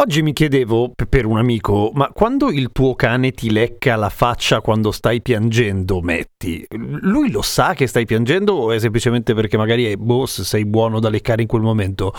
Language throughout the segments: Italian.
Oggi mi chiedevo, per un amico, ma quando il tuo cane ti lecca la faccia quando stai piangendo, metti, lui lo sa che stai piangendo o è semplicemente perché magari è boss, sei buono da leccare in quel momento?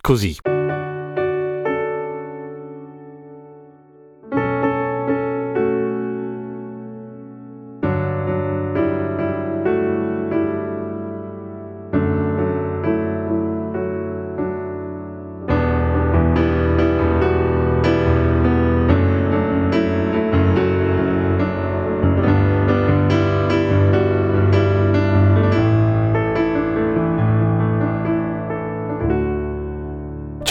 Così.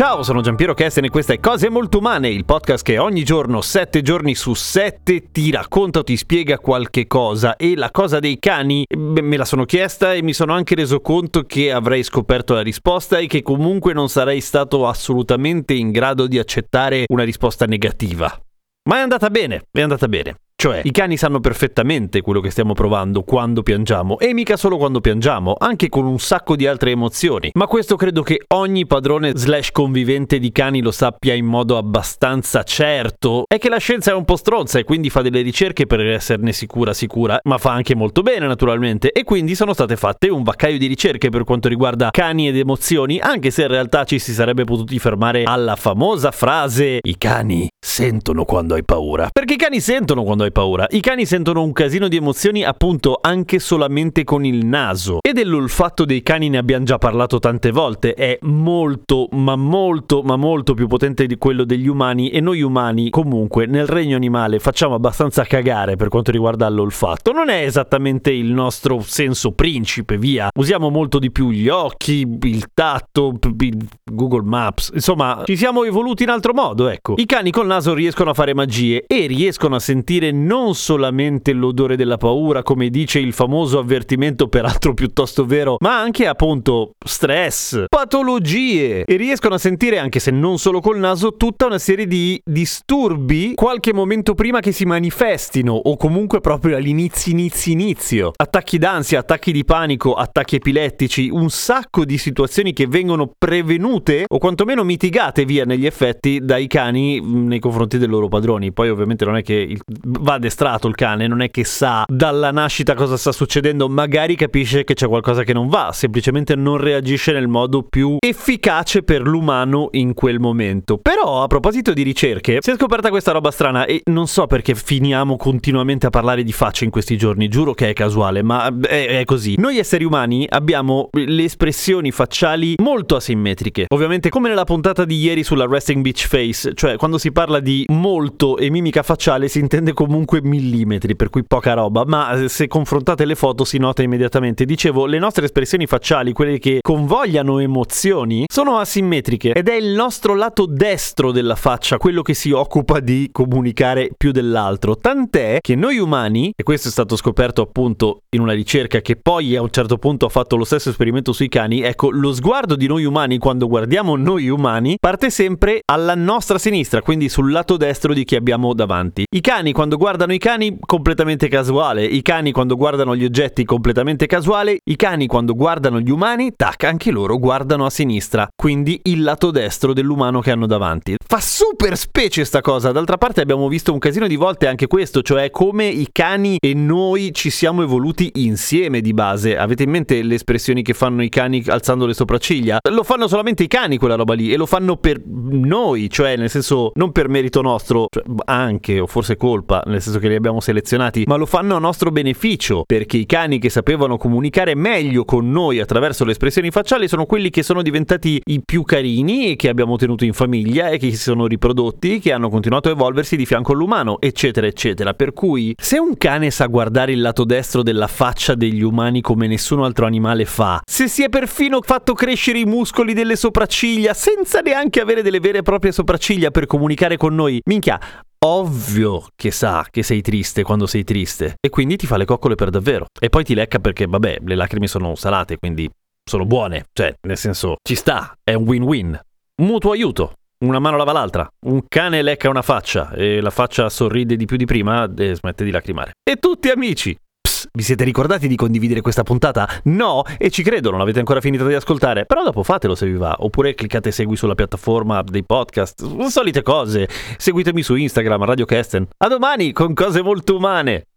Ciao, sono Giampiero Kesten e questa è Cose Molto Umane, il podcast che ogni giorno, sette giorni su sette, ti racconta o ti spiega qualche cosa. E la cosa dei cani beh, me la sono chiesta e mi sono anche reso conto che avrei scoperto la risposta e che comunque non sarei stato assolutamente in grado di accettare una risposta negativa. Ma è andata bene, è andata bene. Cioè, i cani sanno perfettamente quello che stiamo provando quando piangiamo, e mica solo quando piangiamo, anche con un sacco di altre emozioni. Ma questo credo che ogni padrone slash convivente di cani lo sappia in modo abbastanza certo. È che la scienza è un po' stronza e quindi fa delle ricerche per esserne sicura sicura, ma fa anche molto bene naturalmente. E quindi sono state fatte un vaccaio di ricerche per quanto riguarda cani ed emozioni, anche se in realtà ci si sarebbe potuti fermare alla famosa frase i cani sentono quando hai paura. Perché i cani sentono quando hai paura. I cani sentono un casino di emozioni appunto anche solamente con il naso. E dell'olfatto dei cani ne abbiamo già parlato tante volte. È molto, ma molto, ma molto più potente di quello degli umani e noi umani comunque nel regno animale facciamo abbastanza cagare per quanto riguarda l'olfatto. Non è esattamente il nostro senso principe, via. Usiamo molto di più gli occhi, il tatto, Google Maps. Insomma, ci siamo evoluti in altro modo, ecco. I cani col naso riescono a fare magie e riescono a sentire non solamente l'odore della paura, come dice il famoso avvertimento, peraltro piuttosto vero, ma anche appunto stress, patologie e riescono a sentire, anche se non solo col naso, tutta una serie di disturbi qualche momento prima che si manifestino o comunque proprio all'inizio, inizio, inizio. Attacchi d'ansia, attacchi di panico, attacchi epilettici, un sacco di situazioni che vengono prevenute o quantomeno mitigate via negli effetti dai cani nei confronti dei loro padroni. Poi ovviamente non è che il, va addestrato il cane, non è che sa dalla nascita cosa sta succedendo, magari capisce che c'è qualcosa che non va, semplicemente non reagisce nel modo più efficace per l'umano in quel momento. Però a proposito di ricerche, si è scoperta questa roba strana e non so perché finiamo continuamente a parlare di facce in questi giorni, giuro che è casuale, ma è, è così. Noi esseri umani abbiamo le espressioni facciali molto asimmetriche. Ovviamente come nella puntata di ieri sulla resting beach face, cioè quando si parla di molto e mimica facciale si intende comunque millimetri, per cui poca roba, ma se confrontate le foto si nota immediatamente. Dicevo, le nostre espressioni facciali, quelle che convogliano emozioni, sono asimmetriche ed è il nostro lato destro della faccia quello che si occupa di comunicare più dell'altro. Tant'è che noi umani, e questo è stato scoperto appunto in una ricerca che poi a un certo punto ha fatto lo stesso esperimento sui cani, ecco, lo sguardo di noi umani quando guardiamo noi umani parte sempre alla nostra sinistra, quindi sul lato destro di chi abbiamo davanti. I cani quando guardano i cani completamente casuale, i cani quando guardano gli oggetti completamente casuale, i cani quando guardano gli umani, tac, anche loro guardano a sinistra, quindi il lato destro dell'umano che hanno davanti. Fa super specie sta cosa, d'altra parte abbiamo visto un casino di volte anche questo, cioè come i cani e noi ci siamo evoluti insieme di base. Avete in mente le espressioni che fanno i cani alzando le sopracciglia? Lo fanno solamente i cani quella roba lì e lo fanno per noi, cioè nel senso non per merito nostro, cioè, anche o forse colpa, nel senso che li abbiamo selezionati, ma lo fanno a nostro beneficio, perché i cani che sapevano comunicare meglio con noi attraverso le espressioni facciali sono quelli che sono diventati i più carini e che abbiamo tenuto in famiglia e che si sono riprodotti, che hanno continuato a evolversi di fianco all'umano, eccetera, eccetera. Per cui, se un cane sa guardare il lato destro della faccia degli umani come nessun altro animale fa, se si è perfino fatto crescere i muscoli delle sopracciglia senza neanche avere delle vere e proprie sopracciglia per comunicare con noi, minchia, ovvio che sa che sei triste quando sei triste e quindi ti fa le coccole per davvero. E poi ti lecca perché, vabbè, le lacrime sono salate, quindi sono buone, cioè, nel senso, ci sta, è un win-win. Mutuo aiuto. Una mano lava l'altra, un cane lecca una faccia e la faccia sorride di più di prima e smette di lacrimare. E tutti amici! Vi siete ricordati di condividere questa puntata? No? E ci credo, non avete ancora finito di ascoltare, però dopo fatelo se vi va, oppure cliccate segui sulla piattaforma dei podcast, solite cose. Seguitemi su Instagram, Radio Kesten. A domani con cose molto umane!